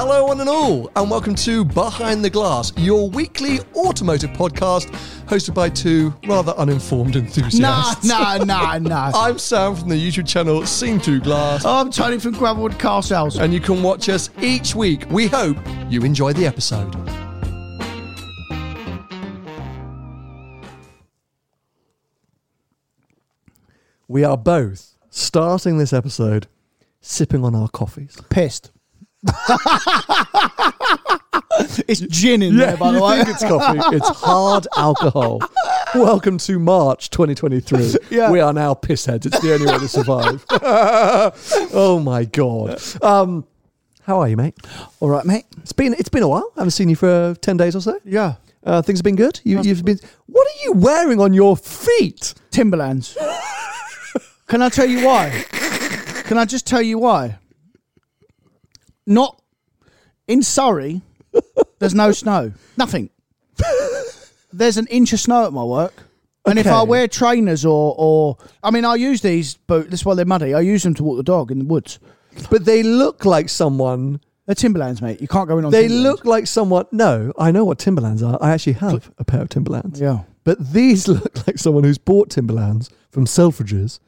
Hello, one and all, and welcome to Behind the Glass, your weekly automotive podcast hosted by two rather uninformed Nah, enthusiasts. nah, nah, nah. I'm Sam from the YouTube channel Seen Through Glass, I'm Tony from Gravelwood Car Sales. and you can watch us each week. We hope you enjoy the episode. We are both starting this episode sipping on our coffees. Pissed. it's gin in there, by the way. it's coffee. It's hard alcohol. Welcome to March 2023. Yeah. We are now pissheads. It's the only way to survive. oh my god. Um, how are you, mate? All right, mate. It's been it's been a while. I haven't seen you for uh, ten days or so. Yeah. Uh, things have been good. You, you've been. What are you wearing on your feet? Timberlands. Can I tell you why? Can I just tell you why? Not in Surrey, there's no snow. Nothing. There's an inch of snow at my work. And if I wear trainers or, or I mean, I use these boots, that's why they're muddy. I use them to walk the dog in the woods. But they look like someone. They're Timberlands, mate. You can't go in on They Timberlands. look like someone. No, I know what Timberlands are. I actually have a pair of Timberlands. Yeah. But these look like someone who's bought Timberlands from Selfridges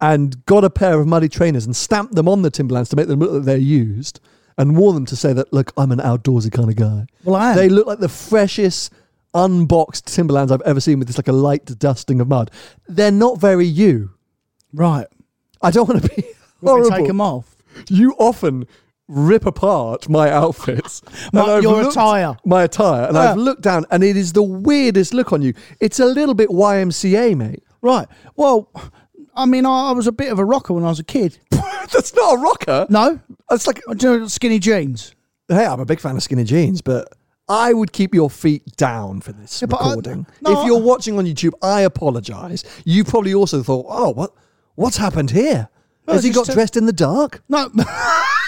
and got a pair of muddy trainers and stamped them on the Timberlands to make them look like they're used and warn them to say that, look, I'm an outdoorsy kind of guy. Well, I am. They look like the freshest, unboxed Timberlands I've ever seen with just like a light dusting of mud. They're not very you. Right. I don't want to be horrible. take them off. You often rip apart my outfits. My- your looked- attire. My attire. And Yeah. I've looked down and it is the weirdest look on you. It's a little bit YMCA, mate. Right. Well, I mean, I, I was a bit of a rocker when I was a kid. That's not a rocker. No? It's like, Do you know skinny jeans? hey, I'm a big fan of skinny jeans, but I would keep your feet down for this but I- recording. no, if you're watching on YouTube, I apologize. You probably also thought, oh, what, what's happened here? Has he got a- dressed in the dark? No.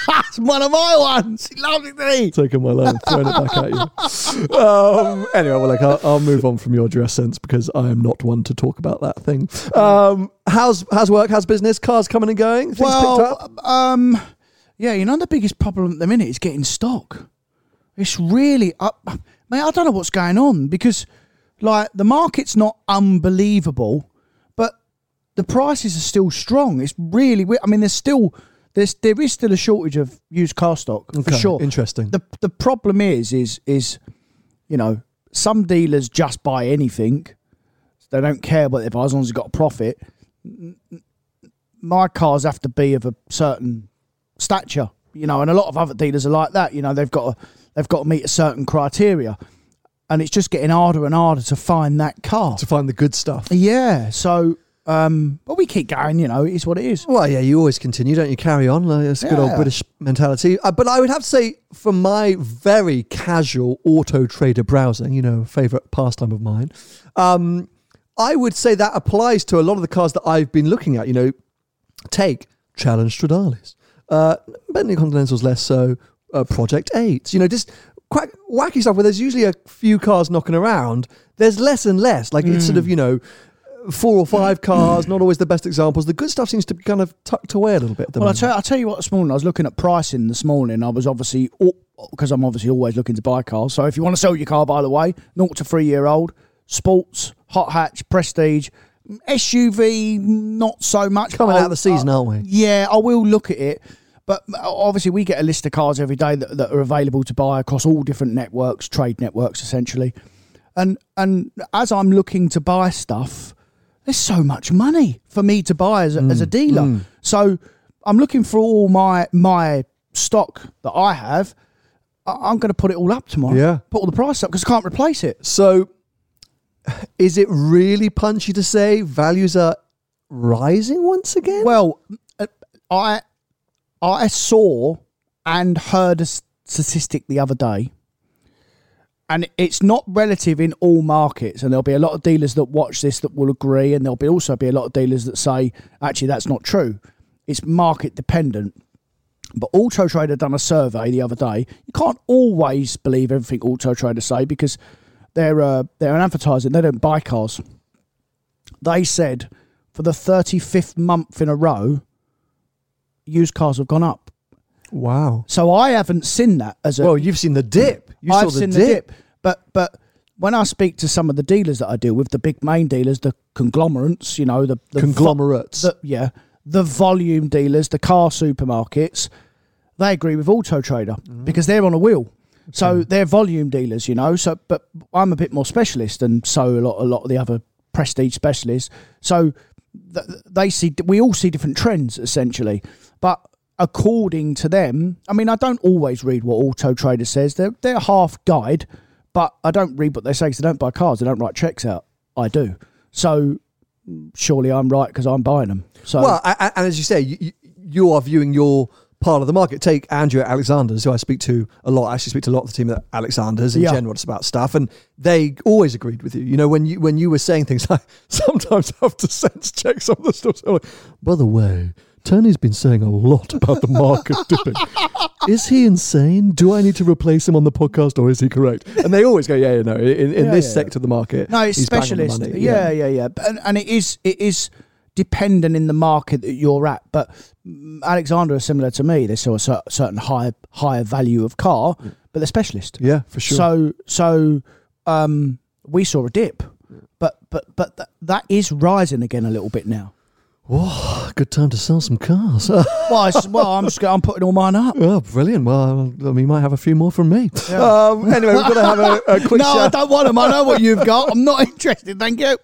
It's one of my ones. He loves it, doesn't he? taking my line, throwing it back at you. Um, anyway, well, like I'll, I'll move on from your dress sense because I am not one to talk about that thing. Um, how's how's work? How's business? Cars coming and going? Things picked up. Well, um, yeah, you know, the biggest problem at the minute is getting stock. It's really up. Mate, I don't know what's going on because, like, the market's not unbelievable, but the prices are still strong. It's really weird. I mean, there's still there's there is still a shortage of used car stock for sure. interesting. The the problem is is is you know some dealers just buy anything. They don't care what they buy as long as it's got a profit. My cars have to be of a certain stature, you know, and a lot of other dealers are like that. You know, they've got to they've got to meet a certain criteria, and it's just getting harder and harder to find that car. to find the good stuff. Yeah, so um, but we keep going. You know, it is what it is. Well, yeah, you always continue, don't you? Carry on. Like, It's a good old Yeah. British mentality. Uh, but I would have to say, for my very casual auto trader browsing, you know, favorite pastime of mine, um, I would say that applies to a lot of the cars that I've been looking at. You know, take Challenge Stradalis, uh, Bentley Continentals less so, uh, Project 8s, you know, just quack, wacky stuff where there's usually a few cars knocking around. There's less and less. Like it's sort of, you know, four or five cars, not always the best examples. The good stuff seems to be kind of tucked away a little bit. Well, I'll tell, I'll tell you what, this morning I was looking at pricing this morning. I was obviously, because I'm obviously always looking to buy cars. So if you want to sell your car, by the way, naught to three year old, sports, hot hatch, prestige, SUV, not so much. Coming out of the season, I- aren't we? Yeah, I will look at it. But uh, obviously, we get a list of cars every day that, that are available to buy across all different networks, trade networks, essentially. And and as I'm looking to buy stuff, there's so much money for me to buy as a, as a Mm, dealer. So I'm looking for all my my stock that I have. I- I'm going to put it all up tomorrow. Yeah. put all the price up because I can't replace it. So, is it really punchy to say values are rising once again? Well, I I saw and heard a statistic the other day, and it's not relative in all markets. And there'll be a lot of dealers that watch this that will agree, and there'll be also be a lot of dealers that say actually that's not true. It's market dependent. But Auto Trader done a survey the other day. You can't always believe everything Auto Trader say because they're uh, they're an advertising. They don't buy cars. They said for the thirty fifth month in a row, used cars have gone up. Wow. So I haven't seen that as a. Well, you've seen the dip. You I've saw the seen dip. the dip, but but when I speak to some of the dealers that I deal with, the big main dealers, the conglomerates, you know, the, the vo- Conglomerates. the, yeah, the volume dealers, the car supermarkets, they agree with Auto Trader Mm. because they're on a wheel. So they're volume dealers, you know. So, but I'm a bit more specialist, and so a lot, a lot of the other prestige specialists. So th- they see, we all see different trends essentially. But according to them, I mean, I don't always read what Auto Trader says. They're they're half guide, but I don't read what they say because they don't buy cars. They don't write checks out. I do. So surely I'm right because I'm buying them. So Well, a- a- and as you say, you, you- are viewing your part of the market. Take Andrew at Alexander's, who I speak to a lot. I actually speak to a lot of the team at Alexander's in Yeah. general It's about stuff, and they always agreed with you. You know, when you when you were saying things, I sometimes have to sense check some of the stuff. So like, By the way, Tony's been saying a lot about the market dipping. Is he insane? Do I need to replace him on the podcast, or is he correct? And they always go, yeah, yeah no. In, in Yeah, this yeah. sector of the market, No, it's he's bang the specialist. money. Yeah, yeah, yeah. But- And, and it is it is dependent in the market that you're at. But mm, Alexander is similar to me. They saw a cer- certain higher higher value of car, but they're specialist. yeah, for sure. So so um, we saw a dip, but but but th- that is rising again a little bit now. Whoa, good time to sell some cars. Well, it's, well, I'm just I'm putting all mine up. Oh, brilliant. Well, we might have a few more from me. Um, anyway, we're going to have a, a quick, No, I don't want them. I know what you've got. I'm not interested. Thank you.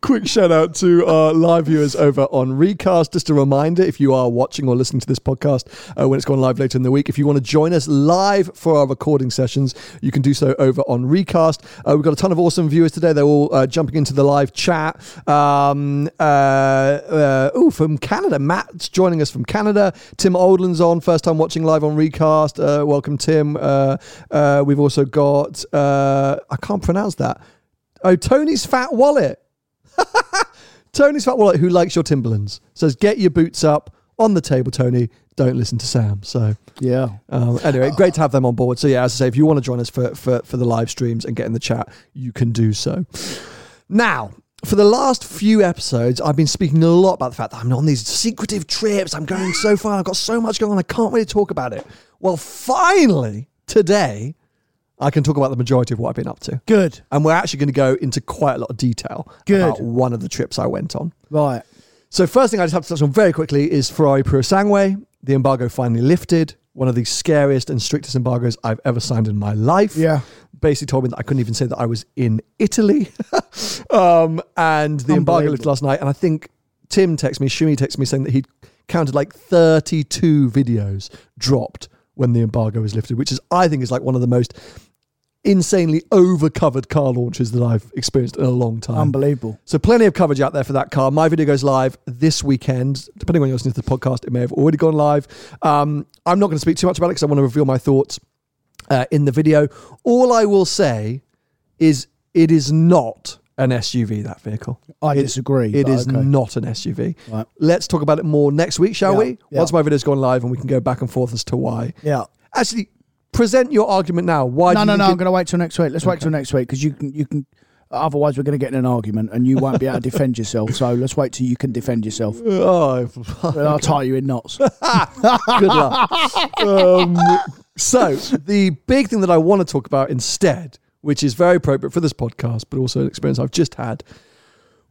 Quick shout out to our live viewers over on Recast. Just a reminder if you are watching or listening to this podcast uh, when it's gone live later in the week, if you want to join us live for our recording sessions, you can do so over on Recast. Uh, we've got a ton of awesome viewers today. They're all uh, jumping into the live chat. Um, oh, from Canada. Matt's joining us from Canada. Tim Oldland's on, first time watching live on Recast. Uh, welcome, Tim. We've also got, I can't pronounce that. Oh, Tony's Fat Wallet. Tony's Fat Wallet, who likes your Timberlands, says, Get your boots up on the table, Tony. Don't listen to Sam. So, Yeah. um, anyway, great to have them on board. So, yeah, as I say, if you want to join us for, for, for the live streams and get in the chat, you can do so. Now, for the last few episodes, I've been speaking a lot about the fact that I'm on these secretive trips. I'm going so far. I've got so much going on. I can't really talk about it. Well, finally, today, I can talk about the majority of what I've been up to. Good. And we're actually going to go into quite a lot of detail Good. about one of the trips I went on. Right. So, first thing I just have to touch on very quickly is Ferrari Purosangue. The embargo finally lifted. One of the scariest and strictest embargoes I've ever signed in my life. Yeah. Basically told me that I couldn't even say that I was in Italy. um, and the embargo lifted last night. And I think Tim texted me, Shmee texted me saying that he'd counted like 32 videos dropped when the embargo was lifted, which is, I think, is like one of the most insanely over-covered car launches that I've experienced in a long time. Unbelievable. So plenty of coverage out there for that car. My video goes live this weekend. Depending on you're listening to the podcast, it may have already gone live. Um, I'm not going to speak too much about it because I want to reveal my thoughts uh, in the video. All I will say is it is not an SUV. That vehicle. I It- disagree. It is okay. not an SUV. Right. Let's talk about it more next week, shall Yeah, we? yeah. Once my video's gone live and we can go back and forth as to why. Yeah. Actually, present your argument now. Why? no, no, no. it- I'm going to wait till next week. Let's wait till next week because you can, you can. Otherwise, we're going to get in an argument, and you won't be able to defend yourself. So let's wait till you can defend yourself. Oh, And I'll tie you in knots. good luck. Um, so, the big thing that I want to talk about instead, which is very appropriate for this podcast, but also an experience I've just had,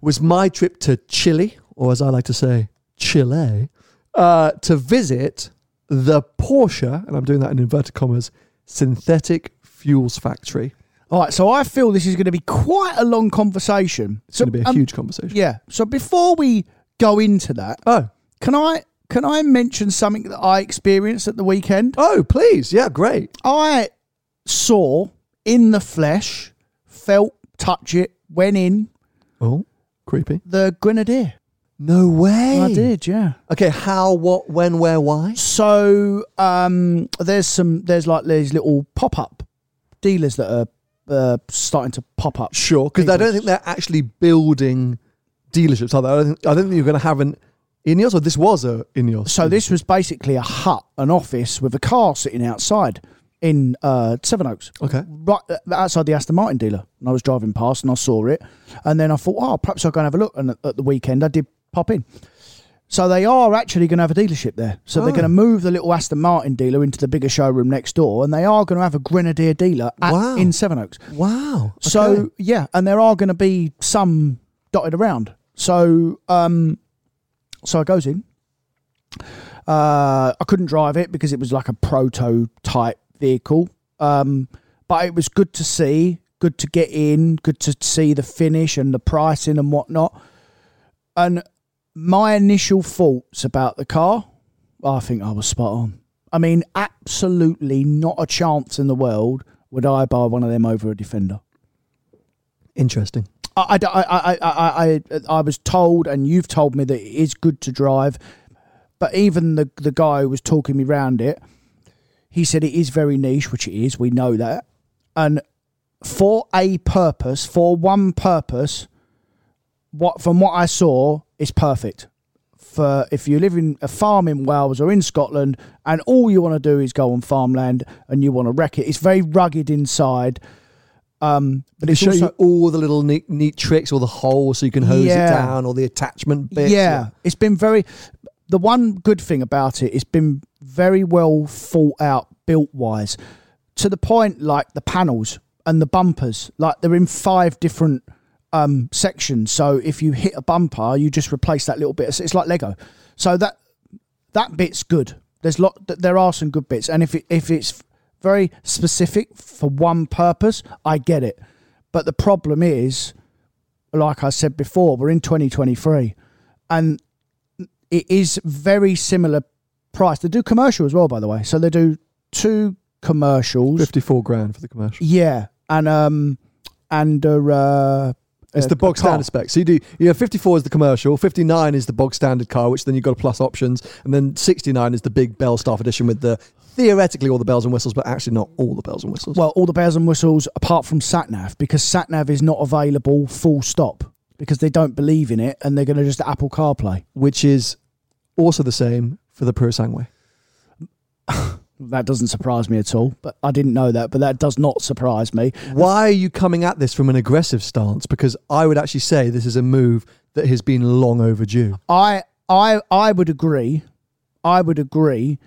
was my trip to Chile, or as I like to say, Chile, uh, to visit the Porsche, and I'm doing that in inverted commas, synthetic fuels factory. All right, so I feel this is going to be quite a long conversation. It's so, going to be a um, huge conversation. Yeah. So before we go into that, Oh, can I can I mention something that I experienced at the weekend? oh, please, yeah, great. I saw in the flesh, felt, touch it, went in Oh, creepy. the Grenadier. No way. I did, yeah. Okay, how, what, when, where, why? So um, there's some there's like these little pop up dealers that are uh, starting to pop up. Sure, because I don't think they're actually building dealerships, are they? I don't think, I don't think you're going to have an Ineos, or this was a Ineos. So this was basically a hut, an office with a car sitting outside in uh, Sevenoaks. Okay. Right uh, outside the Aston Martin dealer. And I was driving past and I saw it. And then I thought, oh, perhaps I'll go and have a look. And at- at the weekend, I did pop in. So they are actually going to have a dealership there. So they're Oh. going to move the little Aston Martin dealer into the bigger showroom next door. And they are going to have a Grenadier dealer at, Wow. in Sevenoaks. Wow. So yeah, and there are going to be some dotted around. So um, so I goes in. Uh, I couldn't drive it because it was like a prototype vehicle. Um, but it was good to see, good to get in, good to see the finish and the pricing and whatnot. And my initial thoughts about the car, I think I was spot on. I mean, absolutely not a chance in the world would I buy one of them over a Defender. interesting. I, I, I, I, I, I, I was told, and you've told me that it is good to drive, but even the the guy who was talking me round it, he said it is very niche, which it is. We know that, and for a purpose, for one purpose, what from what I saw is perfect. For if you live in a farm in Wales or in Scotland, and all you want to do is go on farmland and you want to wreck it, it's very rugged inside. Um, but it shows you all the little neat, neat tricks, all the holes so you can hose Yeah. it down, or the attachment bits. yeah, it's been very. The one good thing about it, it's been very well thought out, built wise, to the point like the panels and the bumpers, like they're in five different um, sections. So if you hit a bumper, you just replace that little bit. It's- like Lego. So that that bit's good. There's lot. There are some good bits, and if it, if it's very specific for one purpose, I get it. But the problem is, like I said before, we're in 2023, and it is very similar price. They do commercial as well, by the way. So they do two commercials. 54 grand for the commercial. Yeah, and um, and uh, It's uh, the bog standard spec. So you do, you have 54 is the commercial, 59 is the bog standard car, which then you've got a plus options, and then 69 is the big Belstaff edition with the theoretically all the bells and whistles, but actually not all the bells and whistles. Well, all the bells and whistles apart from SatNav because SatNav is not available full stop because they don't believe in it and they're going to just Apple CarPlay. which is also the same for the Purosangue. That doesn't surprise me at all, but I didn't know that. But that does not surprise me. Why are you coming at this from an aggressive stance? Because I would actually say this is a move that has been long overdue. I I I would agree. I would agree.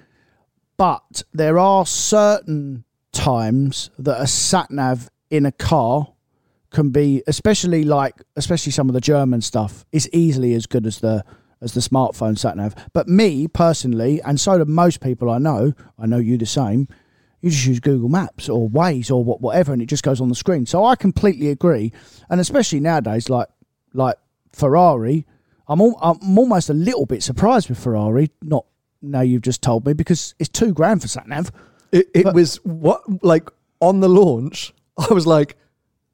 But there are certain times that a sat nav in a car can be especially like especially some of the German stuff is easily as good as the as the smartphone sat nav. But me personally, and so do most people I know, I know you the same, you just use Google Maps or Waze or what whatever and it just goes on the screen. So I completely agree. And especially nowadays like like Ferrari, I'm all, I'm almost a little bit surprised with Ferrari. Not now you've just told me because it's two grand for sat nav. It, it was what like on the launch. I was like,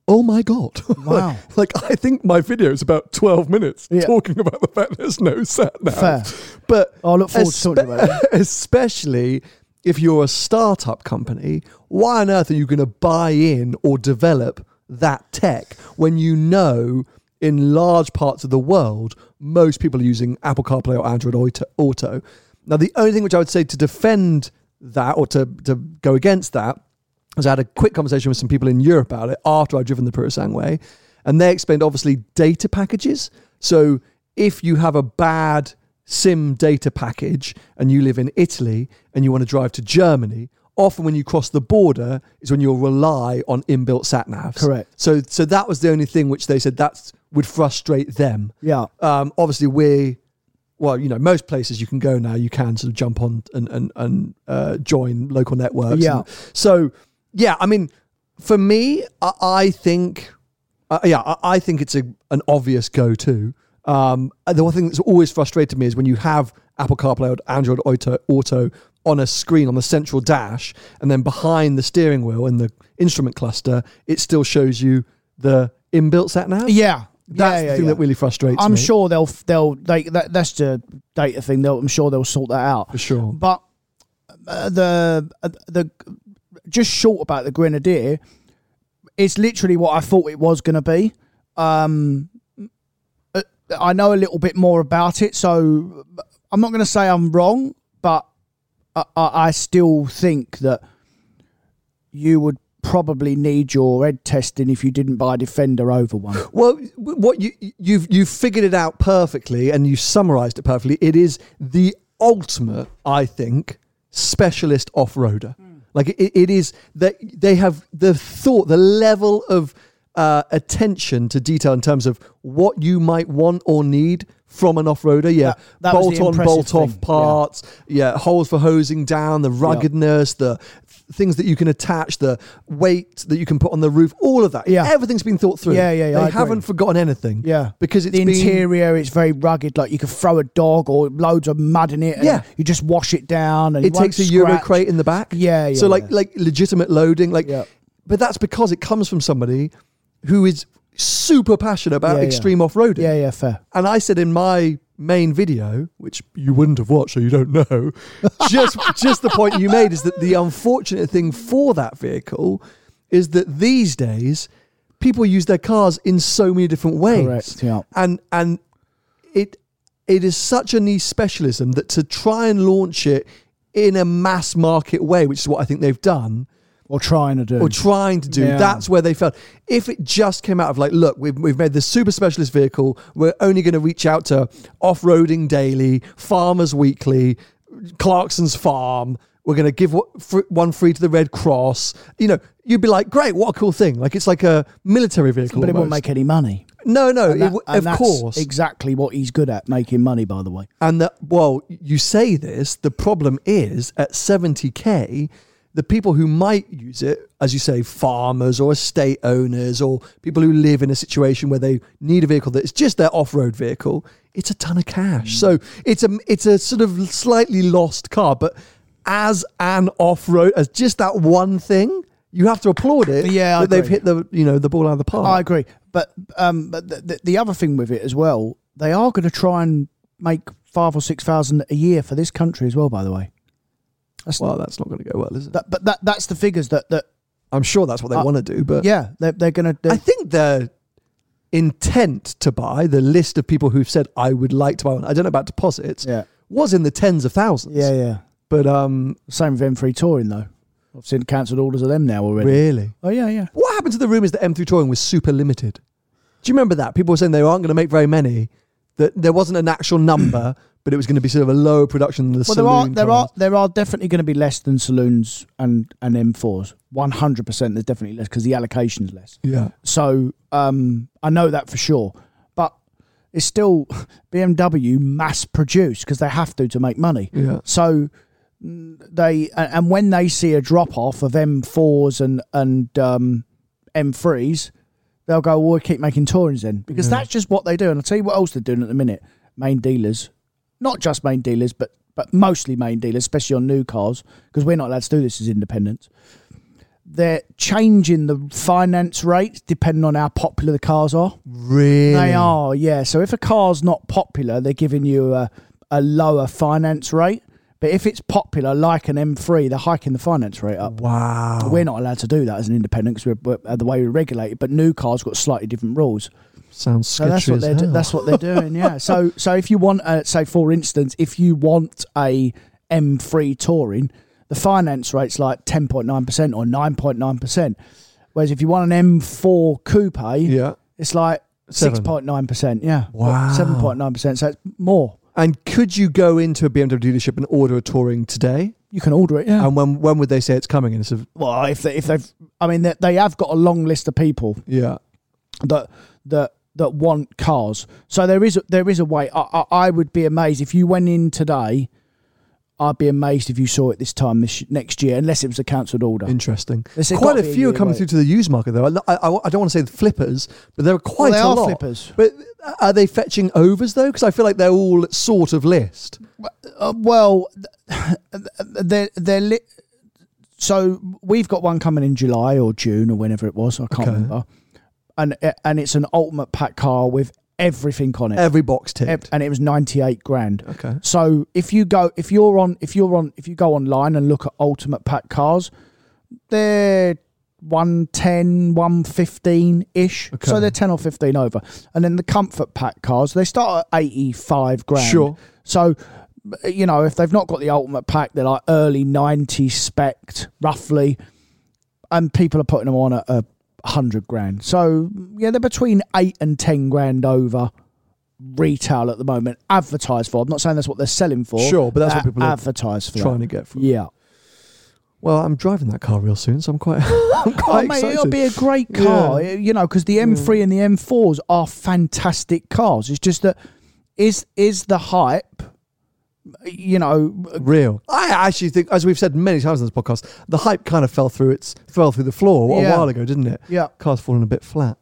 "Oh my god!" Wow. like, I think my video is about twelve minutes Yeah. talking about the fact there's no sat nav. Fair. But I look forward to talking about it. especially if you're a startup company, why on earth are you going to buy in or develop that tech when you know in large parts of the world most people are using Apple CarPlay or Android Auto? Auto. Now, the only thing which I would say to defend that or to, to go against that was I had a quick conversation with some people in Europe about it after I'd driven the Purosangue. and they explained obviously data packages. So if you have a bad SIM data package and you live in Italy and you want to drive to Germany, often when you cross the border is when you'll rely on inbuilt sat navs. Correct. So so that was the only thing which they said that would frustrate them. Yeah. Um, obviously, we, well, you know, most places you can go now, you can sort of jump on and and, and uh, join local networks. Yeah. And so, yeah, I mean, for me, I, I think, uh, yeah, I, I think it's a an obvious go to. Um, the one thing that's always frustrated me is when you have Apple CarPlay or Android Auto, Auto on a screen on the central dash, and then behind the steering wheel in the instrument cluster, it still shows you the inbuilt sat nav. Yeah. That's yeah, yeah, the thing yeah. that really frustrates I'm me. sure they'll they'll they that, that's the data thing. They'll, I'm sure they'll sort that out. For sure. But uh, the uh, the just short about the Grenadier, it's literally what I thought it was going to be. Um, uh, I know a little bit more about it, so I'm not going to say I'm wrong, but I, I, I still think that you would probably need your head testing if you didn't buy a Defender over one. Well, what you you've you've figured it out perfectly, and you summarised it perfectly. It is the ultimate, I think, specialist off roader. Like it, it is that they have the thought, the level of uh, attention to detail in terms of what you might want or need from an off roader. Yeah, That- that bolt on, bolt off parts. Yeah. holes for hosing down, the ruggedness, the th- things that you can attach, the weight that you can put on the roof. All of that. Yeah. everything's been thought through. Yeah, yeah, yeah, They I haven't forgotten anything. Yeah, because it's the been interior. It's very rugged. Like you could throw a dog or loads of mud in it. And Yeah. you just wash it down. And It takes a Euro crate in the back. Yeah, yeah, So like yeah. like legitimate loading. Like, Yeah. but that's because it comes from somebody who is super passionate about Yeah, yeah. extreme off roading. Yeah, yeah, fair. And I said in my main video, which you wouldn't have watched, so you don't know, just just the point you made is that the unfortunate thing for that vehicle is that these days people use their cars in so many different ways. Correct, yeah. And and it it is such a niche specialism that to try and launch it in a mass market way, which is what I think they've done, Or trying to do. or trying to do. Yeah. That's where they felt. If it just came out of like, look, we've, we've made this super specialist vehicle. We're only going to reach out to off roading daily, farmers weekly, Clarkson's farm. We're going to give one free to the Red Cross. You know, you'd be like, great, what a cool thing. Like it's like a military vehicle. but it won't make any money. No, no, it that- and of that's course. exactly what he's good at, making money. By the way, And that, well, you say this, the problem is at 70K, the people who might use it, as you say, farmers or estate owners or people who live in a situation where they need a vehicle that is just their off-road vehicle, it's a ton of cash. Mm. So it's a it's a sort of slightly lost car, but as an off-road, as just that one thing, you have to applaud it. Yeah, they've hit the you know the ball out of the park. I agree. But um, but the, the, the other thing with it as well, they are going to try and make five or six thousand a year for this country as well. By the way, that's well, that's not going to go well, is it? that, but that that's the figures that that I'm sure that's what they Uh, want to do, but yeah they're, they're going to. I think the intent to buy, the list of people who've said I would like to buy one, I don't know about deposits, Yeah. was in the tens of thousands. Yeah, yeah. But um Same with M3 Touring though. I've seen cancelled orders of them now already. really. Oh yeah, yeah. What happened to the rumours that M3 Touring was super limited? Do you remember that? People were saying they aren't going to make very many, that there wasn't an actual number, but it was going to be sort of a lower production than the Well, there are saloon there are there are definitely going to be less than saloons and and M4s. One hundred percent. There's definitely less because the allocation's less. Yeah. So um, I know that for sure. But it's still BMW mass produced because they have to to make money. Yeah. So they and when they see a drop off of M4s and and um, M3s, they'll go, "Well, we'll keep making tourings then," because that's just what they do. And I'll tell you what else they're doing at the minute: main dealers, not just main dealers, but but mostly main dealers, especially on new cars, because we're not allowed to do this as independents. They're changing the finance rates depending on how popular the cars are. Really? They are, yeah. So if a car's not popular, they're giving you a, a lower finance rate. But if it's popular, like an M3, they're hiking the finance rate up. Wow. We're not allowed to do that as an independent because we're, we're the way we're regulated. But new cars got slightly different rules. Sounds So that's what they're do- that's what they're doing. Yeah. So so if you want, uh, say for instance, if you want a M3 touring, the finance rate's like ten point nine percent or nine point nine percent. Whereas if you want an M4 coupe, Yeah. It's like six point nine percent. Yeah, Wow. seven point nine percent. So it's more. And could you go into a BMW dealership and order a touring today? You can order it. Yeah. And when when would they say it's coming? And it's a, well, if they, if they've, I mean, they, they have got a long list of people yeah. that that that want cars. So there is a, there is a way. I, I I would be amazed if you went in today. I'd be amazed if you saw it this time this next year, unless it was a cancelled order. Interesting. There's Quite a few are coming wait. through to the used market, though. I, I, I don't want to say the flippers, but there are quite they a are lot. flippers. But are they fetching overs though? Because I feel like they're all sort of list. Uh, well, they're they're li- so we've got one coming in July or June or whenever it was. I can't Okay. remember. And eh, and it's an ultimate pack car with everything on it. Every box ticked. Ev- and it was 98 grand. Okay. So if you go if you're on if you're on if you go online and look at ultimate pack cars, they're 110, 115 ish. Okay. So they're 10 or 15 over. And then the comfort pack cars, they start at 85 grand. Sure. So you know, if they've not got the ultimate pack, they're like early 90s spec roughly. And people are putting them on at a hundred grand. So yeah, they're between eight and ten grand over retail at the moment. Advertised for. I'm not saying that's what they're selling for. Sure, but that's what people are advertised for. Trying to get from. Yeah. Well, I'm driving that car real soon, so I'm quite, I'm Oh, quite mate, excited. it'll be a great car. Yeah. You know, because the M3 mm. and the M4s are fantastic cars. It's just that is is the hype. You know, real. I actually think, as we've said many times on this podcast, the hype kind of fell through its fell through the floor a Yeah. while ago, didn't it? Yeah. car's fallen a bit flat.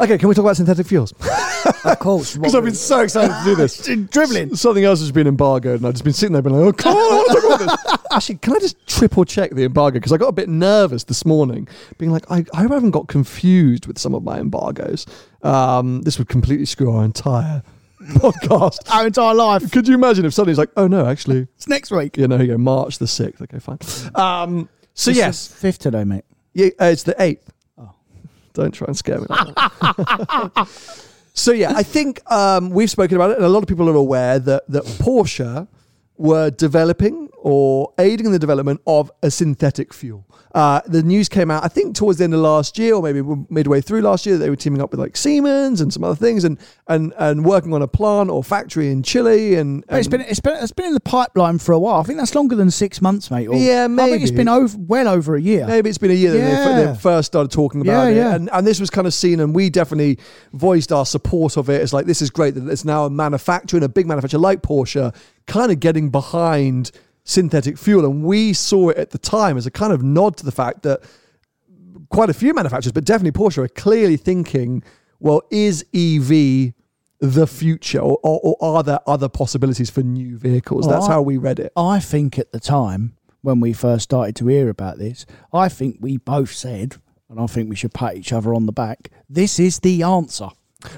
Okay, can we talk about synthetic fuels? of course, Because I've been so excited to do this. dribbling. Something else has been embargoed, and I've just been sitting there, being like, "Oh, come on, I want to talk about this." Actually, can I just triple check the embargo? Because I got a bit nervous this morning, being like, "I, I hope I haven't got confused with some of my embargoes." Um, this would completely screw our entire podcast. Our entire life. Could you imagine if somebody's like, "Oh no, actually, It's next week. you know, you go March the sixth. Okay, fine. Um, so It's yes, the fifth today, mate. yeah, uh, it's the eighth. Don't try and scare me. like that. so yeah, I think um, we've spoken about it, and a lot of people are aware that that Porsche were developing or aiding in the development of a synthetic fuel. Uh, the news came out, I think, towards the end of last year, or maybe midway through last year, that they were teaming up with like Siemens and some other things, and and and working on a plant or factory in Chile. And, But it's and- been it's been it's been in the pipeline for a while. I think that's longer than six months, mate. Or, Yeah, I think it's maybe. been over well over a year. Maybe it's been a year that they, they first started talking about Yeah, it, yeah. and and this was kind of seen, and we definitely voiced our support of it. It's like this is great that it's now a manufacturer, and a big manufacturer like Porsche, kind of getting behind synthetic fuel, and we saw it at the time as a kind of nod to the fact that quite a few manufacturers, but definitely Porsche, are clearly thinking, well, is EV the future, or, or, or are there other possibilities for new vehicles? Well, That's I- how we read it. I think at the time when we first started to hear about this, I think we both said, and I think we should pat each other on the back. This is the answer.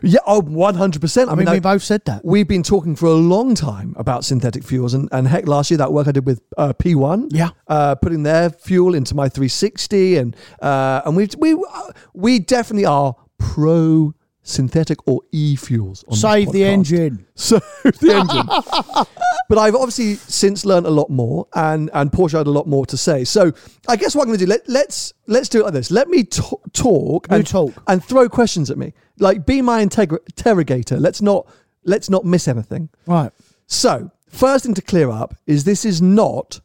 Yeah, oh, 100%. I, I mean, mean, we I- both said that. We've been talking for a long time about synthetic fuels, and, and heck, last year that work I did with uh, P1, Yeah. uh, putting their fuel into my 360, and uh, and we we uh, we definitely are pro synthetic or e fuels. Save the engine. Save the engine. but I've obviously since learned a lot more, and and Porsche had a lot more to say. So I guess what I'm going to do let let's let's do it like this. Let me t- talk You and talk. and throw questions at me. Like be my interrogator. Let's not let's not miss anything. Right. So first thing to clear up is this is not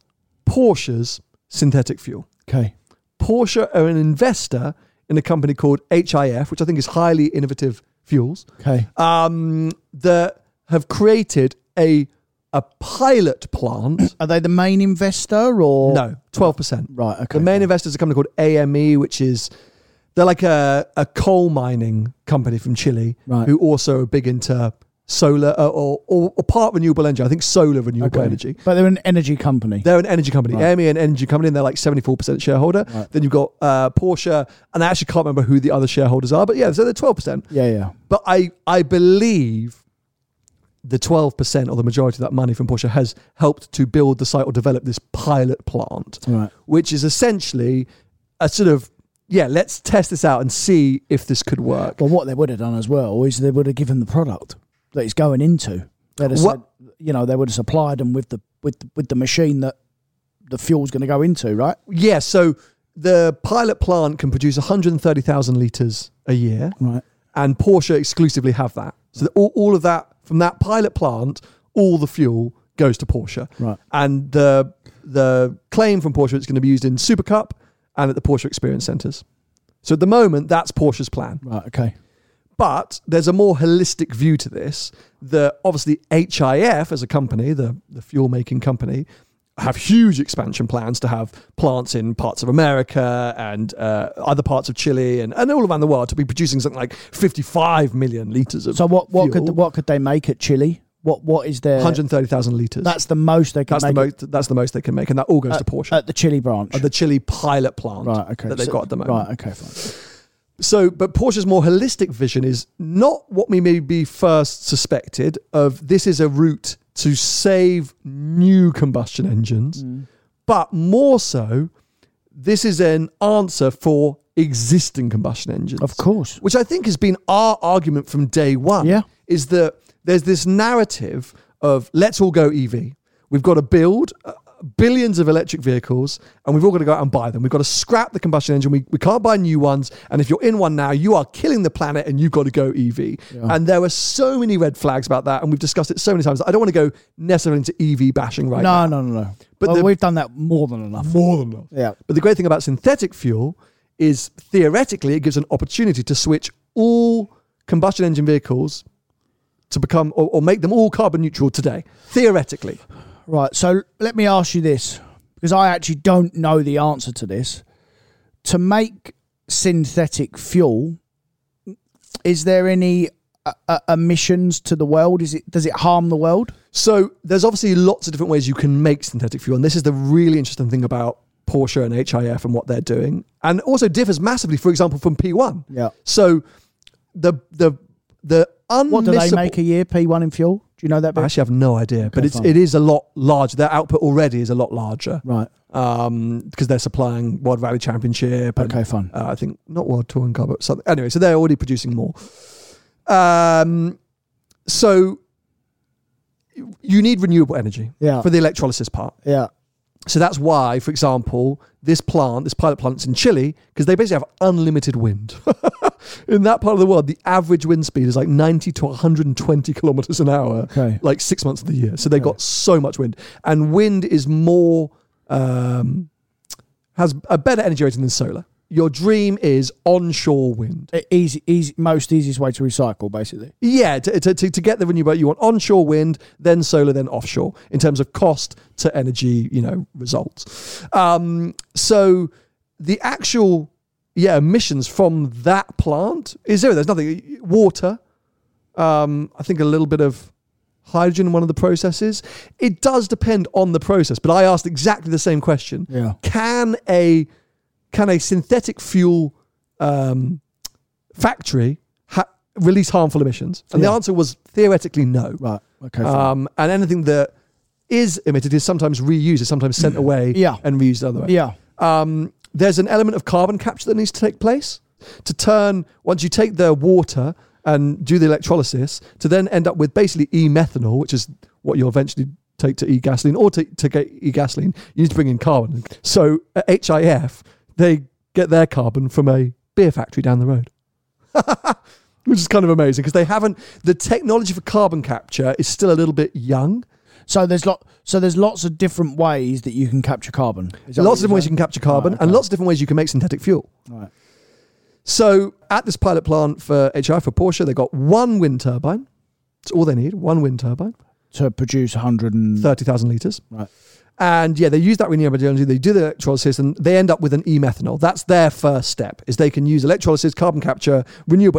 Porsche's synthetic fuel. Okay. Porsche are an investor in a company called HIF, which I think is highly innovative fuels Okay. um, that have created a a pilot plant. Are they the main investor or no, twelve percent. Right. Okay. The main investor is a company called AME, which is they're like a, a coal mining company from Chile, Right. who also are big into solar uh, or, or, or part renewable energy. I think solar renewable Okay. energy. But they're an energy company. They're an energy company. Right. AME an energy company, and they're like 74% shareholder. Right. Then you've got uh, Porsche, and I actually can't remember who the other shareholders are, but yeah, so they're 12%. yeah. Yeah. But I, I believe the 12% or the majority of that money from Porsche has helped to build the site or develop this pilot plant, Right. which is essentially a sort of, yeah, let's test this out and see if this could work. Well, what they would have done as well is they would have given the product that it's going into. They'd said, you know, they would have supplied them with the with with the machine that the fuel's going to go into, right? Yeah, so the pilot plant can produce 130,000 litres a year. Right. and Porsche exclusively have that. So that all, all of that from that pilot plant, all the fuel goes to Porsche. Right. And the the claim from Porsche it's going to be used in Super Cup and at the Porsche Experience Centres. So at the moment, that's Porsche's plan. Right. Okay. But there's a more holistic view to this. That obviously HIF as a company, the, the fuel making company, have huge expansion plans to have plants in parts of America and uh, other parts of Chile and, and all around the world to be producing something like 55 million litres of So what what fuel. could what could they make at Chile? What what is their 130,000 litres. That's the most they can that's the make most. That's the most they can make, and that all goes to Porsche. at the Chile branch. At the Chile pilot plant right. Okay. that they've So- got at the moment. Right. Okay. Fine. So, but Porsche's more holistic vision is not what we may be first suspected of this is a route to save new combustion engines, Mm. but more so, this is an answer for existing combustion engines. Of course. Which I think has been our argument from day one. Yeah. Is that there's this narrative of let's all go EV. We've got to build billions of electric vehicles and we've all got to go out and buy them. We've got to scrap the combustion engine. We, we can't buy new ones. And if you're in one now, you are killing the planet and you've got to go EV. And there are so many red flags about that. And we've discussed it so many times. I don't want to go necessarily into EV bashing right no, now. no, no, no. But But the- we've done that more than enough. More than enough. Yeah. But the great thing about synthetic fuel is theoretically it gives an opportunity to switch all combustion engine vehicles to become or, or make them all carbon neutral today. Theoretically. Right. So let me ask you this, because I actually don't know the answer to this. To make synthetic fuel, is there any uh, uh, emissions to the world? Is it does it harm the world? So there's obviously lots of different ways you can make synthetic fuel. And this is the really interesting thing about Porsche and HIF and what they're doing. And also differs massively, for example, from P1. Yeah. So the the the unmissable What do they make a year? P one in fuel? Do you know that? But I actually have no idea, but it's fine. it is a lot larger. Their output already is a lot larger. Right. um, because they're supplying World Rally Championship. And, Okay. Fine. uh, I think not World Touring Car, but something. Anyway, so they're already producing more. Um, so you- you need renewable energy Yeah. for the electrolysis part. Yeah. So that's why, for example, this plant, this pilot plant's in Chile, because they basically have unlimited wind. in that part of the world, the average wind speed is like 90 to 120 kilometers an hour, Okay. like six months of the year. So they've got so much wind. And wind is more, um, has a better energy rating than solar. Your dream is onshore wind. Easy, easy, most easiest way to recycle, basically. Yeah, to, to, to, to get the renewable, you want onshore wind, then solar, then offshore in terms of cost to energy, you know, results. Um, so the actual, yeah, emissions from that plant is zero. There's nothing. Water, um, I think a little bit of hydrogen in one of the processes. It does depend on the process, but I asked exactly the same question. Yeah. Can a can a synthetic fuel um, factory ha- release harmful emissions? And the answer was theoretically no. Right. Okay. Um, and anything that is emitted is sometimes reused, is sometimes sent away Yeah. and reused another way. yeah. Um, there's an element of carbon capture that needs to take place to turn, once you take the water and do the electrolysis, to then end up with basically e-methanol, which is what you'll eventually take to e-gasoline, or to, to get e-gasoline, you need to bring in carbon. So at HIF, they get their carbon from a beer factory down the road. Which is kind of amazing because they haven't, the technology for carbon capture is still a little bit young. So there's lot. So there's lots of different ways that you can capture carbon. Lots of different ways you can capture carbon Right, and lots of different ways you can make synthetic fuel. Right. So at this pilot plant for HI for Porsche, they got one wind turbine. That's all they need. One wind turbine, To produce 100 and thirty thousand liters. right. And yeah, they use that renewable energy. They do the electrolysis, and they end up with an e-methanol. That's their first step. Is they can use electrolysis, carbon capture, renewable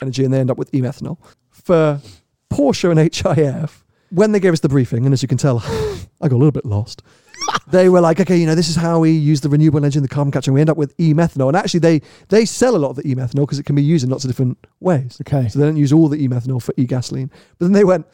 Energy and they end up with e-methanol. For Porsche and HIF, when they gave us the briefing, and as you can tell, I got a little bit lost. they were like, okay, you know, this is how we use the renewable energy, the carbon capture, and we end up with e-methanol. And actually, they they sell a lot of the e-methanol because it can be used in lots of different ways. Okay. So they don't use all the e-methanol for e-gasoline. But then they went,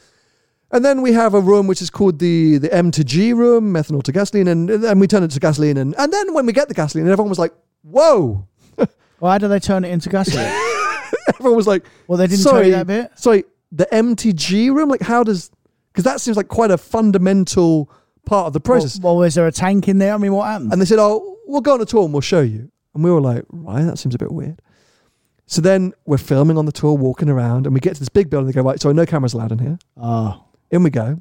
and then we have a room which is called the the M to G room, methanol to gasoline, and then we turn it to gasoline. And, and then when we get the gasoline, everyone was like, whoa. Why do they turn it into gasoline? everyone was like, Well, they didn't sorry, tell you that bit? Sorry, the MTG room. Like, how does? Because that seems like quite a fundamental part of the process. Well, well, is there a tank in there? I mean, what happened? and they said, "Oh, we'll go on a tour and we'll show you." And we were like, "Right, that seems a bit weird." So then we're filming on the tour, walking around, and we get to this big building. They go, "Right, so no cameras allowed in here." oh, In we go,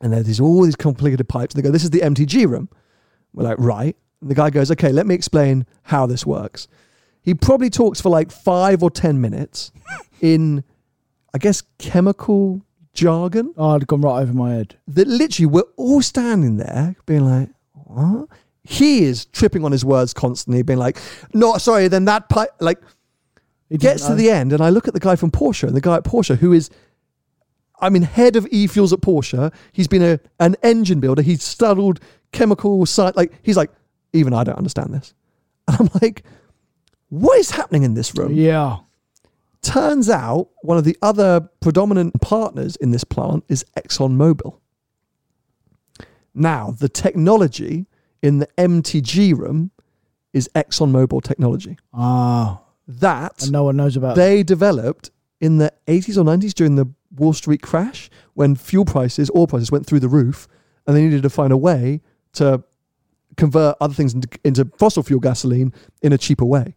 and there's all these complicated pipes. They go, "This is the MTG room." We're like, "Right." And the guy goes, "Okay, let me explain how this works." He probably talks for like five or ten minutes in, I guess, chemical jargon oh, I'd gone right over my head. that literally we're all standing there being like, what? He is tripping on his words constantly, being like, no, sorry, then that pipe, like, He didn't gets to know. the end, and I look at the guy from Porsche, and the guy at Porsche who is, I mean, head of e-fuels at Porsche. He's been a, an engine builder. He's studied chemical site. Like, he's like, even I don't understand this. And I'm like, what is happening in this room? Yeah. Turns out one of the other predominant partners in this plant is ExxonMobil. Now, the technology in the MTG room is ExxonMobil technology. Ah, That and no one knows about. they developed in the 80s or 90s during the Wall Street crash when fuel prices, oil prices went through the roof and they needed to find a way to convert other things into, into fossil fuel gasoline in a cheaper way.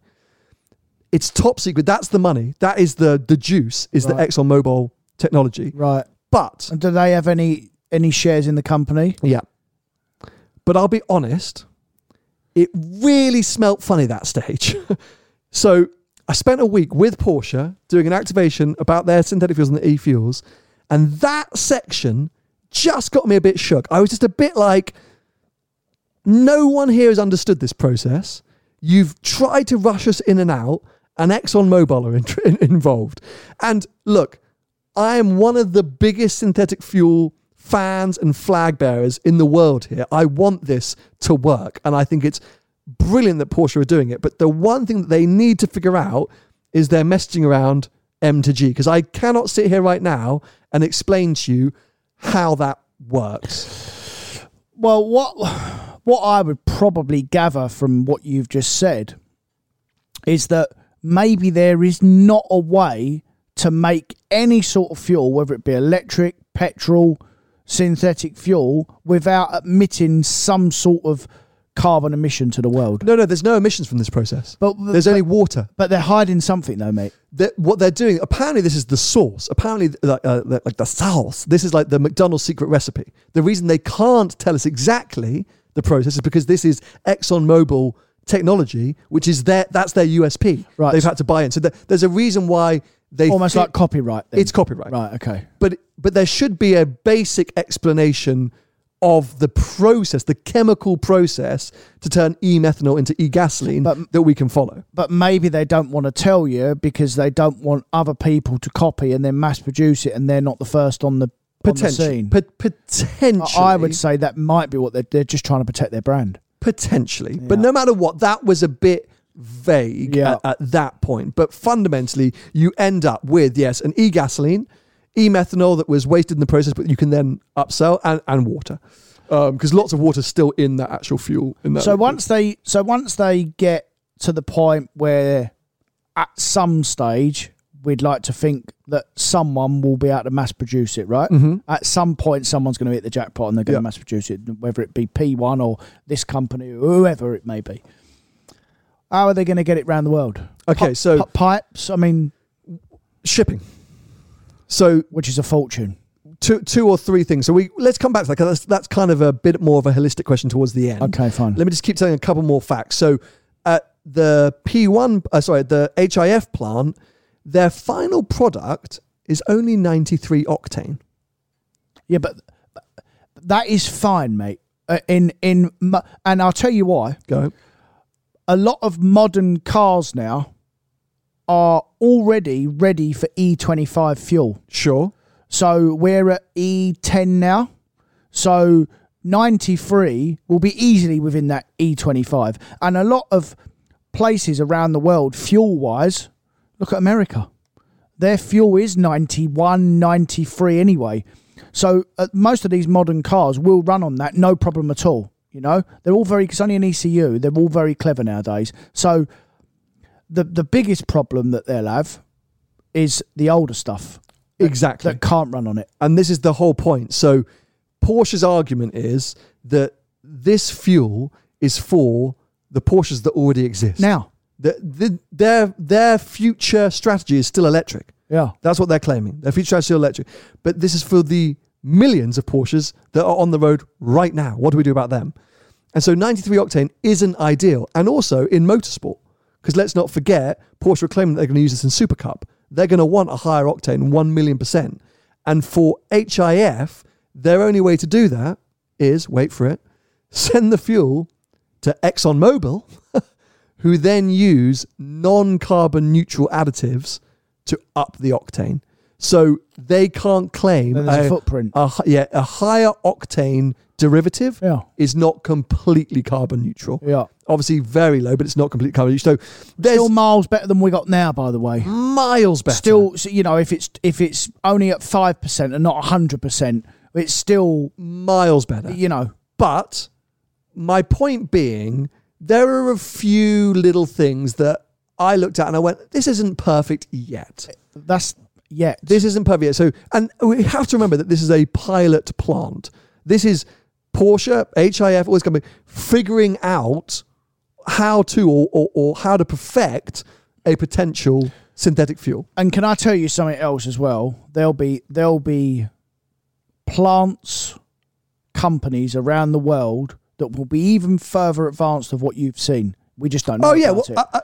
It's top secret. That's the money. That is the the juice. Is the Right. ExxonMobil technology. right. But And do they have any any shares in the company? yeah. But I'll be honest, it really smelt funny that stage. so I spent a week with Porsche doing an activation about their synthetic fuels and the e-fuels, and that section just got me a bit shook. I was just a bit like, no one here has understood this process. You've tried to rush us in and out, and ExxonMobil are in, involved. And look, I am one of the biggest synthetic fuel fans and flag bearers in the world here. I want this to work, and I think it's brilliant that Porsche are doing it. But the one thing that they need to figure out is their messaging around M to G, because I cannot sit here right now and explain to you how that works. Well, what what I would probably gather from what you've just said is that maybe there is not a way to make any sort of fuel, whether it be electric, petrol, synthetic fuel, without emitting some sort of carbon emission to the world. No, no, there's no emissions from this process. But There's only water. but they're hiding something though, mate. that what they're doing apparently this is the source apparently like, uh, like the sauce this is like the mcdonald's secret recipe the reason they can't tell us exactly the process is because this is exxonmobil technology which is their that's their usp Right. they've had to buy in so there- there's a reason why they Almost like copyright. Then. it's copyright right. Okay. but but there should be a basic explanation of the process the chemical process to turn e-methanol into e-gasoline that we can follow but maybe they don't want to tell you because they don't want other people to copy and then mass produce it, and they're not the first on the, on the potentially scene. pot- potentially I I would say that might be what they're, they're just trying to protect their brand. Potentially. But no matter what, that was a bit vague Yeah. at, at that point. But fundamentally, you end up with, yes, an e gasoline, e methanol that was wasted in the process, but you can then upsell, and, and water. Um, because lots of water's still in that actual fuel. In that So liquid. once they so once they get to the point where at some stage we'd like to think that someone will be able to mass produce it, right? Mhm. At some point someone's going to hit the jackpot and they're going Yeah. to mass produce it, whether it be P1 or this company or whoever it may be. How are they going to get it around the world? Okay, so- pi- pipes, I mean, shipping. So which is a fortune. two, two or three things. So we let's come back to that 'cause that's, that's kind of a bit more of a holistic question towards the end. Okay, fine. Let me just keep telling a couple more facts. So at the P1, uh, sorry, the HIF plant, their final product is only 93 octane. Yeah, but that is fine, mate. Uh, in in and I'll tell you why. Go. a lot of modern cars now are already ready for E25 fuel. Sure. So we're at E10 now. So 93 will be easily within that E25. And a lot of places around the world, fuel wise, look at America. Their fuel is 91, 93 anyway. So uh, most of these modern cars will run on that, no problem at all. You know, they're all very, it's only an ECU, they're all very clever nowadays. So the, the biggest problem that they'll have is the older stuff that- Exactly. that can't run on it. And this is the whole point. So Porsche's argument is that this fuel is for the Porsches that already exist. Now, the, the, their their future strategy is still electric. yeah. That's what they're claiming. Their future strategy is still electric. But this is for the millions of Porsches that are on the road right now. What do we do about them? And so 93 octane isn't ideal. And also in motorsport, because let's not forget, Porsche are claiming that they're going to use this in Super Cup. They're going to want a higher octane, 1 million percent. And for HIF, their only way to do that is, wait for it, send the fuel to ExxonMobil, who then use non carbon neutral additives to up the octane. So they can't claim Then there's a footprint. a hi- yeah, a higher octane derivative Yeah. is not completely carbon neutral. Yeah. Obviously, very low, but it's not completely carbon neutral. So there's Still miles better than we got now, by the way. miles better. Still, so, you know, if it's if it's only at five percent and not hundred percent, it's still, miles better. you know, But my point being, there are a few little things that I looked at and I went, this isn't perfect yet. that's yet. This isn't perfect yet. So, and we have to remember that this is a pilot plant. This is Porsche, HIF, all this company figuring out how to or, or, or how to perfect a potential synthetic fuel. and can I tell you something else as well? There'll be there'll be plants, companies around the world that will be even further advanced of what you've seen. We just don't know. Oh yeah, well, it. I,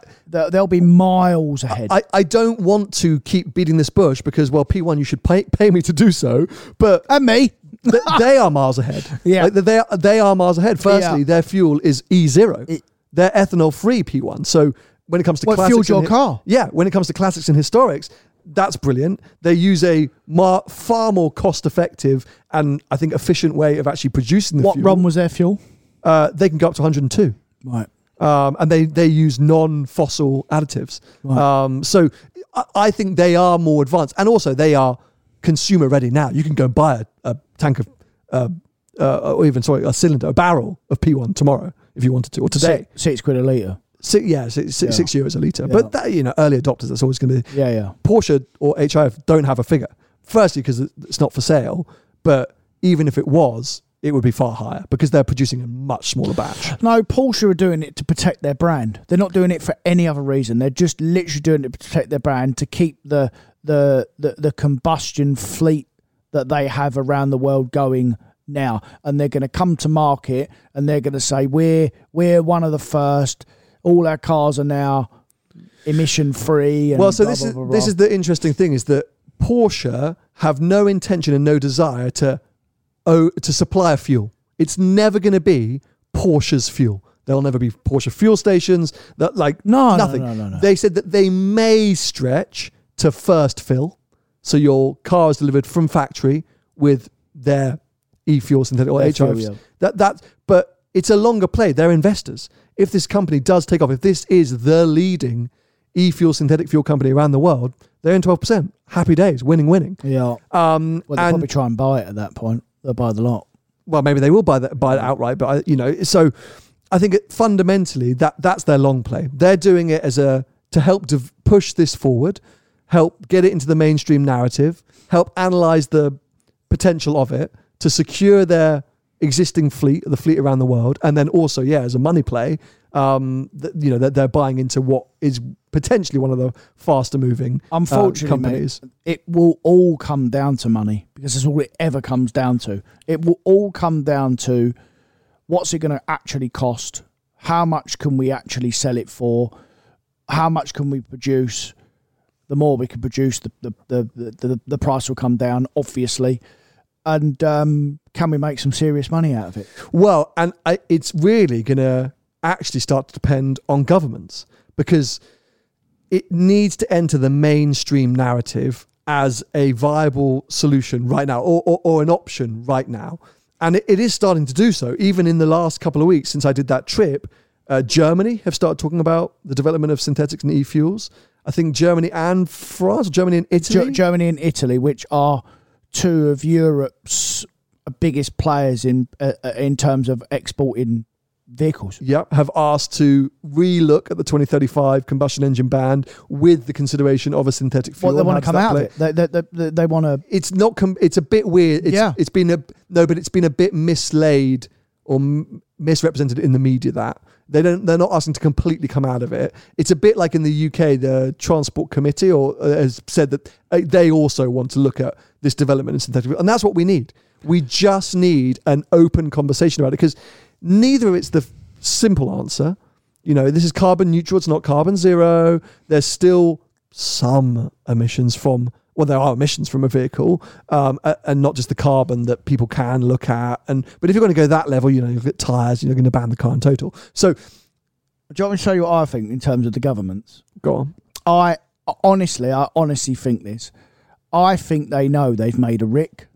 They'll- be miles ahead. I, I don't want to keep beating this bush because well, P1, you should pay, pay me to do so, but and me. th- they are miles ahead. Yeah. Like, they are, they are miles ahead. Firstly, Yeah. their fuel is E0. It- They're ethanol free P1. So when it comes to What classics fueled your hi- car? Yeah, when it comes to classics and historics, that's brilliant. They use a mar- far more cost effective and I think efficient way of actually producing the What fuel. What run was their fuel? Uh, they can go up to 102 Right. um, and they they use non-fossil additives. Right. Um, so I, I think they are more advanced, and also they are consumer ready now. You can go buy a, a tank of, uh, uh, or even sorry, a cylinder, a barrel of P1 tomorrow if you wanted to, or today. Six, six quid a litre. Six, yeah, six, six, Yeah. six euros a liter. Yeah. But that, you know, early adopters, that's always going to be. Yeah, yeah. Porsche or HIF don't have a figure. Firstly, because it's not for sale, but even if it was, it would be far higher because they're producing a much smaller batch. No, Porsche are doing it to protect their brand. They're not doing it for any other reason. They're just literally doing it to protect their brand to keep the the the, the combustion fleet that they have around the world going now. And they're going to come to market and they're going to say we're we're one of the first. All our cars are now emission free. well, so this is this is the interesting thing is that Porsche have no intention and no desire to oh, to supply a fuel. It's never going to be Porsche's fuel. There'll never be Porsche fuel stations. That like No, no, nothing. no, no, no. They said that they may stretch to first fill, so your car is delivered from factory with their e-fuel synthetic or yeah. That that, but it's a longer play. They're investors. if this company does take off, if this is the leading e-fuel synthetic fuel company around the world, they're in 12%. Happy days, winning, winning. Yeah. Um, Well, they'll and probably try and buy it at that point. They'll buy the lot. well, maybe they will buy that buy it outright, but I, you know, so I think it, fundamentally that that's their long play. They're doing it as a to help to push this forward, help get it into the mainstream narrative, help analyze the potential of it to secure their existing fleet, the fleet around the world, and then also, yeah, as a money play, um, th- you know, that they're buying into what is potentially one of the faster moving uh, Unfortunately, mate, companies. it will all come down to money because that's all it ever comes down to. It will all come down to what's it going to actually cost? How much can we actually sell it for? How much can we produce? The more we can produce, the the the, the, the, the price will come down, obviously. And um, can we make some serious money out of it? Well, and I, it's really going to actually start to depend on governments because it needs to enter the mainstream narrative as a viable solution right now or, or, or an option right now. And it, it is starting to do so. Even in the last couple of weeks since I did that trip, uh, Germany have started talking about the development of synthetics and e fuels. I think Germany and France, Germany and Italy. Ge- Germany and Italy, which are two of Europe's biggest players in uh, uh, in terms of exporting vehicles. Yep, have asked to relook at the 2035 combustion engine ban with the consideration of a synthetic fuel. Well, they want to come out play? of it. They, they, they, they want to. It's not. Com- it's a bit weird. It's, Yeah. it's been a no, but it's been a bit mislaid or m- misrepresented in the media that they don't. They're not asking to completely come out of it. It's a bit like in the UK, the Transport Committee or uh, has said that uh, they also want to look at this development in synthetic, fuel. and that's what we need. We just need an open conversation about it because neither of it's the simple answer. You know, this is carbon neutral. It's not carbon zero. There's still some emissions from well, there are emissions from a vehicle, um, and not just the carbon that people can look at. And but if you're going to go that level, you know, you've got tires, you're going to ban the car in total. So Do you want me to show you what I think in terms of the governments? go on. I honestly, I honestly think this. I think they know they've made a rick.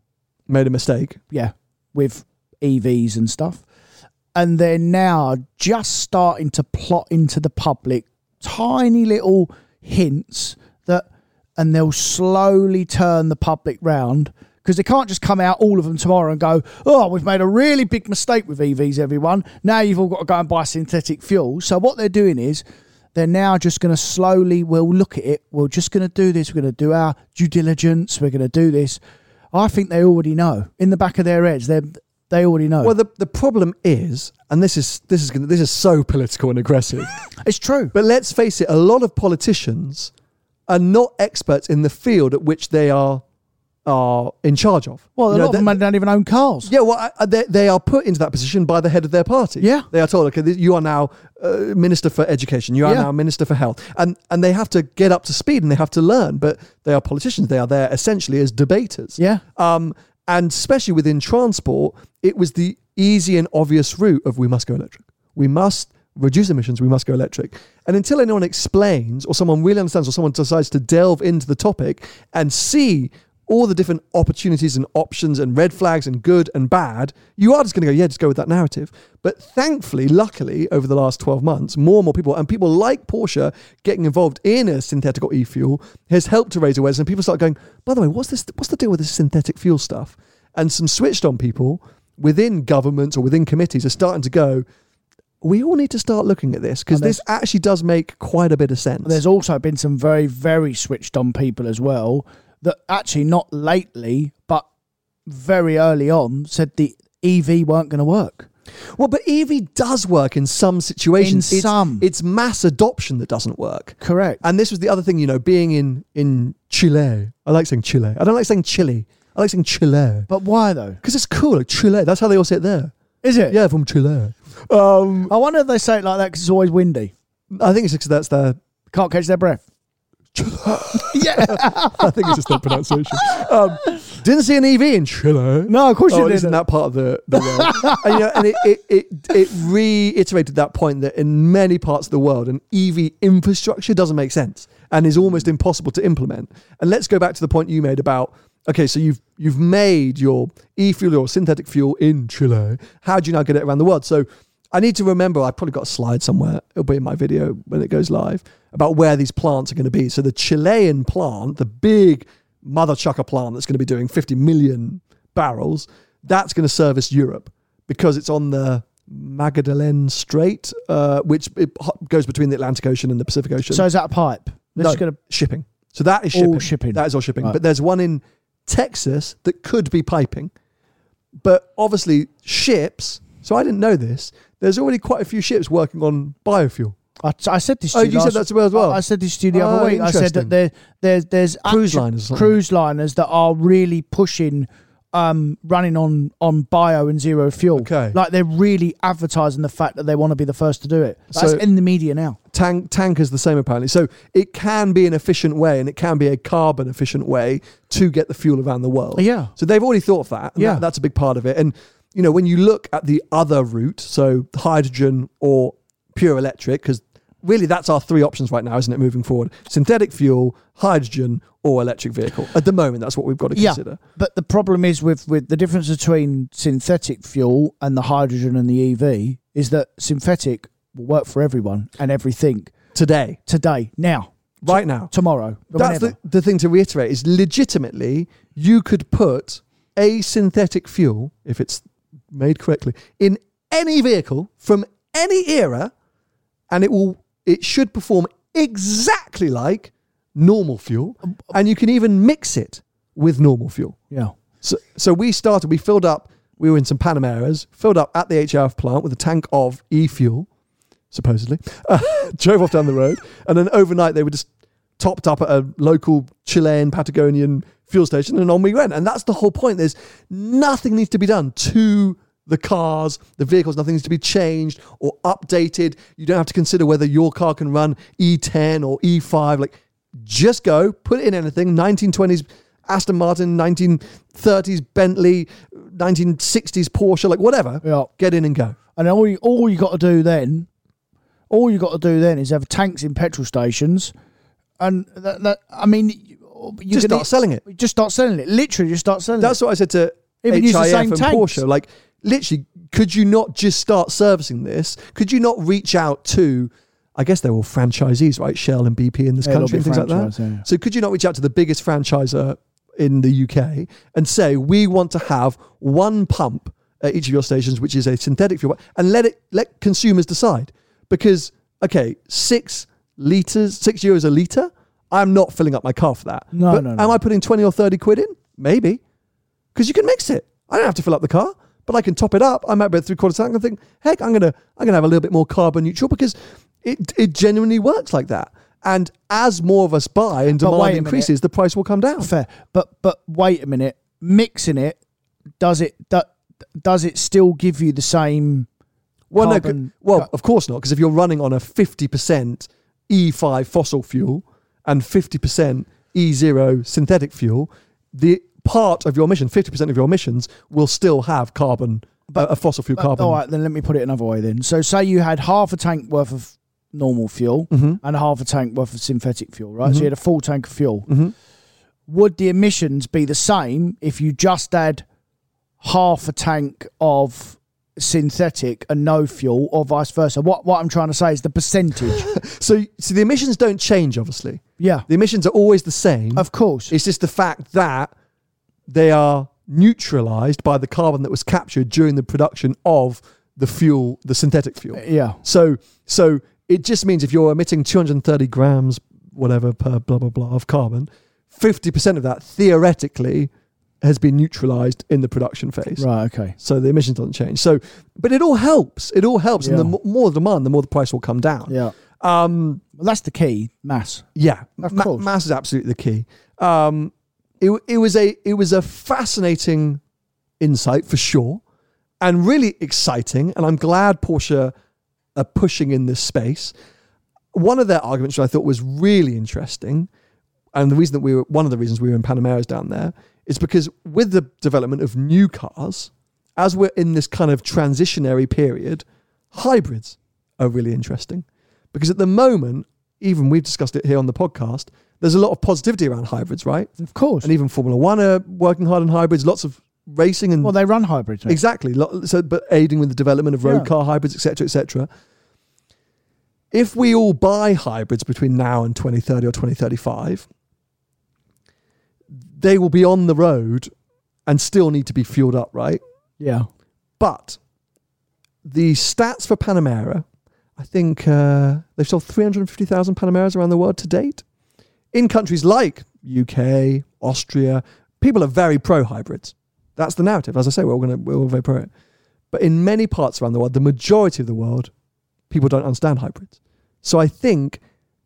Made a mistake. yeah, with EVs and stuff. And they're now just starting to plot into the public tiny little hints that, and they'll slowly turn the public round because they can't just come out all of them tomorrow and go, oh, we've made a really big mistake with EVs, everyone. Now you've all got to go and buy synthetic fuel. So what they're doing is they're now just going to slowly, we'll look at it. We're just going to do this. We're going to do our due diligence. We're going to do this. I think they already know in the back of their heads. They they already know. Well, the, the problem is, and this is this is gonna, this is so political and aggressive. it's true. but let's face it, a lot of politicians are not experts in the field at which they are are in charge of. Well, a You know, lot of they- them don't even own cars. Yeah, well, I- I- they, they are put into that position by the head of their party. Yeah. They are told, okay, th- you are now uh, Minister for Education, you are Yeah. now Minister for Health. And, and they have to get up to speed and they have to learn, but they are politicians. They are there essentially as debaters. Yeah. Um, and especially within transport, it was the easy and obvious route of we must go electric. We must reduce emissions, we must go electric. And until anyone explains or someone really understands or someone decides to delve into the topic and see all the different opportunities and options and red flags and good and bad, you are just going to go, yeah, just go with that narrative. But thankfully, luckily, over the last 12 months, more and more people, and people like Porsche getting involved in a synthetic or e-fuel has helped to raise awareness. And people start going, by the way, what's this? What's the deal with this synthetic fuel stuff? And some switched on people within governments or within committees are starting to go, we all need to start looking at this because this actually does make quite a bit of sense. There's also been some very, very switched on people as well that actually not lately, but very early on said the EV weren't going to work. Well, but EV does work in some situations. In it's, some. it's mass adoption that doesn't work. Correct. And this was the other thing, you know, being in in Chile. I like saying Chile. I don't like saying Chile. I like saying Chile but why though? because it's cool. Like Chile. That's how they all say it there. Is it? Yeah, from Chile. Um, I wonder if they say it like that because it's always windy. I think it's because that's their. Can't catch their breath. Yeah. I think it's just their pronunciation. Um, didn't see an EV in Chile. No, of course oh, you didn't. is in that part of the, the world. and, you know, and it, it, it, it reiterated that point that in many parts of the world, an EV infrastructure doesn't make sense and is almost impossible to implement. And let's go back to the point you made about okay, so you've you've made your e-fuel or synthetic fuel in Chile. How do you now get it around the world? So I need to remember. I've probably got a slide somewhere. It'll be in my video when it goes live about where these plants are going to be. So the Chilean plant, the big mother chucker plant that's going to be doing 50 million barrels, that's going to service Europe because it's on the Magellan Strait, uh, which it goes between the Atlantic Ocean and the Pacific Ocean. So is that a pipe? They're no, gonna shipping. So that is All shipping. shipping. That is all shipping. Right. But there's one in Texas that could be piping. But obviously, ships. So I didn't know this. There's already quite a few ships working on biofuel. I, I said this. To Oh, you you said that to me as well? I, I said this to you the Oh, other week. I said that there, there's there's Cruise liners cruise liners that are really pushing, um, running on on bio and zero fuel. Okay. like they're really advertising the fact that they want to be the first to do it. That's So- in the media now. Tank tankers the same apparently. So it can be an efficient way, and it can be a carbon efficient way to get the fuel around the world. Yeah. So they've already thought of that. and Yeah. that- that's a big part of it. And you know, when you look at the other route, so hydrogen or pure electric, because really that's our three options right now, isn't it? Moving forward, synthetic fuel, hydrogen, or electric vehicle. At the moment, that's what we've got to Yeah, consider. but the problem is with with the difference between synthetic fuel and the hydrogen and the EV is that synthetic will work for everyone and everything Today, today, now, right now, tomorrow, That's whenever. the, the thing to reiterate is legitimately you could put a synthetic fuel, if it's made correctly, in any vehicle from any era, and it will it should perform exactly like normal fuel. And you can even mix it with normal fuel. yeah. So, so we started, we filled up, we were in some Panameras, filled up at the HIF plant with a tank of e fuel, supposedly, uh, drove off down the road, and then overnight they were just topped up at a local Chilean Patagonian fuel station, and on we went. And that's the whole point. There's nothing needs to be done to the cars, the vehicles, nothing needs to be changed or updated. You don't have to consider whether your car can run E10 or E5. Like, just go, put it in anything, 1920s Aston Martin, 1930s Bentley, 1960s Porsche, like whatever. Yeah. Get in and go. And all you, all you got to do then, all you got to do then is have tanks in petrol stations, and that, that I mean, you, just start selling it. Just start selling it. Literally, just start selling That's it. That's what I said to Even HIF use the same and tanks. Porsche. Like, literally, could you not just start servicing this? Could you not reach out to, I guess they're all franchisees, right? Shell and BP in this Yeah, country and things like that. yeah. So could you not reach out to the biggest franchisor in the UK and say, we want to have one pump at each of your stations, which is a synthetic fuel, and let it let consumers decide? Because okay, six liters, six euros a liter. I'm not filling up my car for that. No, but no, no. Am I putting twenty or thirty quid in? Maybe, because you can mix it. I don't have to fill up the car, but I can top it up. I might be three quarter tank and think, heck, I'm gonna I'm gonna have a little bit more carbon neutral because it it genuinely works like that. And as more of us buy and demand a minute. increases, the price will come down. fair. But but wait a minute, mixing it does it do, does it still give you the same? Well, no, well, cut? of course not, because if you're running on a 50% E5 fossil fuel and 50% E0 synthetic fuel, the part of your mission, 50% of your emissions, will still have carbon, a, a fossil fuel But, carbon. all right, then let me put it another way. Then, so say you had half a tank worth of normal fuel Mhm. and half a tank worth of synthetic fuel, right? So Mhm. you had a full tank of fuel. Mhm. Would the emissions be the same if you just had half a tank of synthetic and no fuel, or vice versa? What what I'm trying to say is the percentage. So, so the emissions don't change, obviously. yeah, The emissions are always the same. of course. It's just the fact that they are neutralized by the carbon that was captured during the production of the fuel, the synthetic fuel. yeah, So so it just means if you're emitting 230 grams, whatever per blah blah blah of carbon, 50% of that theoretically has been neutralized in the production phase. right. Okay. So the emissions doesn't change. So, but it all helps. It all helps, and the Yeah. more demand, the more the price will come down. Yeah. Um, Well, that's the key. Mass. yeah, Of ma- course. mass is absolutely the key. Um, it, it was a it was a fascinating insight for sure, and really exciting. And I'm glad Porsche are pushing in this space. One of their arguments, which I thought was really interesting, and the reason that we were one of the reasons we were in Panameras down there is because with the development of new cars, as we're in this kind of transitionary period, hybrids are really interesting because at the moment, even we've discussed it here on the podcast. There's a lot of positivity around hybrids, right? Of course. And even Formula One are working hard on hybrids. Lots of racing and Well, they run hybrids. mate. Exactly. So, but aiding with the development of road Yeah. car hybrids, etc., etc. If we all buy hybrids between now and 2030 or 2035, they will be on the road and still need to be fueled up, right? Yeah. But the stats for Panamera, I think uh, they've sold 350,000 Panameras around the world to date. In countries like UK, Austria, people are very pro hybrids. That's the narrative. As I say, we're all, gonna, we're all very pro it. But in many parts around the world, the majority of the world, people don't understand hybrids. So I think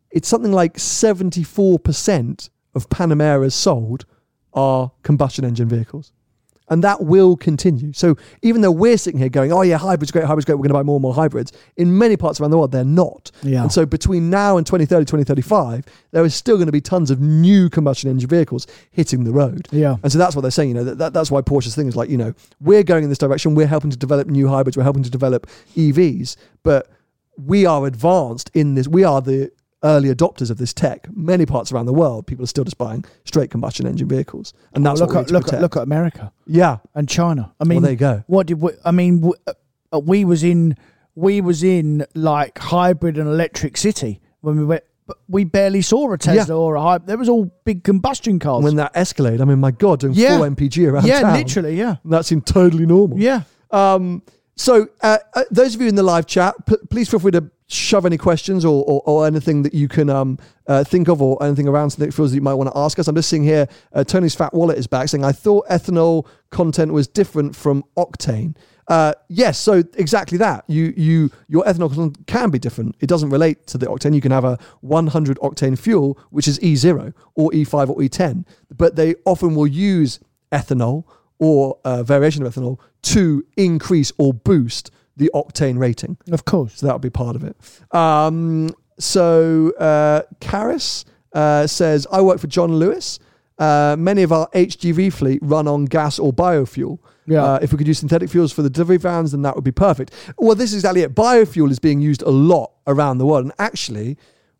it's something like 74% of Panameras sold are combustion engine vehicles. And that will continue. So even though we're sitting here going, oh yeah, hybrids great, hybrids great, we're going to buy more and more hybrids, in many parts around the world, they're not. Yeah. And so between now and 2030, 2035, there is still going to be tons of new combustion engine vehicles hitting the road. Yeah. And so that's what they're saying. You know, that, that, that's why Porsche's thing is like, you know, we're going in this direction. We're helping to develop new hybrids. We're helping to develop EVs, but we are advanced in this. We are the early adopters of this tech. Many parts around the world, people are still just buying straight combustion engine vehicles, and that's look at look at look at America yeah. and China. I Well, mean, there you go. What did we? I mean, w- uh, we was in we was in like hybrid and electric city when we went. But we barely saw a Tesla or a hybrid. There was all big combustion cars. When that escalated, I mean, my God, doing Yeah. full MPG around yeah, town. literally, yeah, That seemed totally normal. yeah. Um, so, uh, uh, those of you in the live chat, p- please feel free to shove any questions or, or, or anything that you can um, uh, think of or anything around something that feels that you might want to ask us. I'm just seeing here, uh, Tony's Fat Wallet is back saying, I thought ethanol content was different from octane. Uh, yes, so exactly that. You, you, your ethanol content can be different. It doesn't relate to the octane. You can have a 100 octane fuel, which is E0 or E5 or E10, but they often will use ethanol or a variation of ethanol to increase or boost the octane rating. Of course. So that would be part of it. Um, so uh, Karis uh, says, I work for John Lewis. Uh, many of our HGV fleet run on gas or biofuel. Yeah. Uh, if we could use synthetic fuels for the delivery vans, then that would be perfect. Well, this is exactly it. Biofuel is being used a lot around the world. And actually,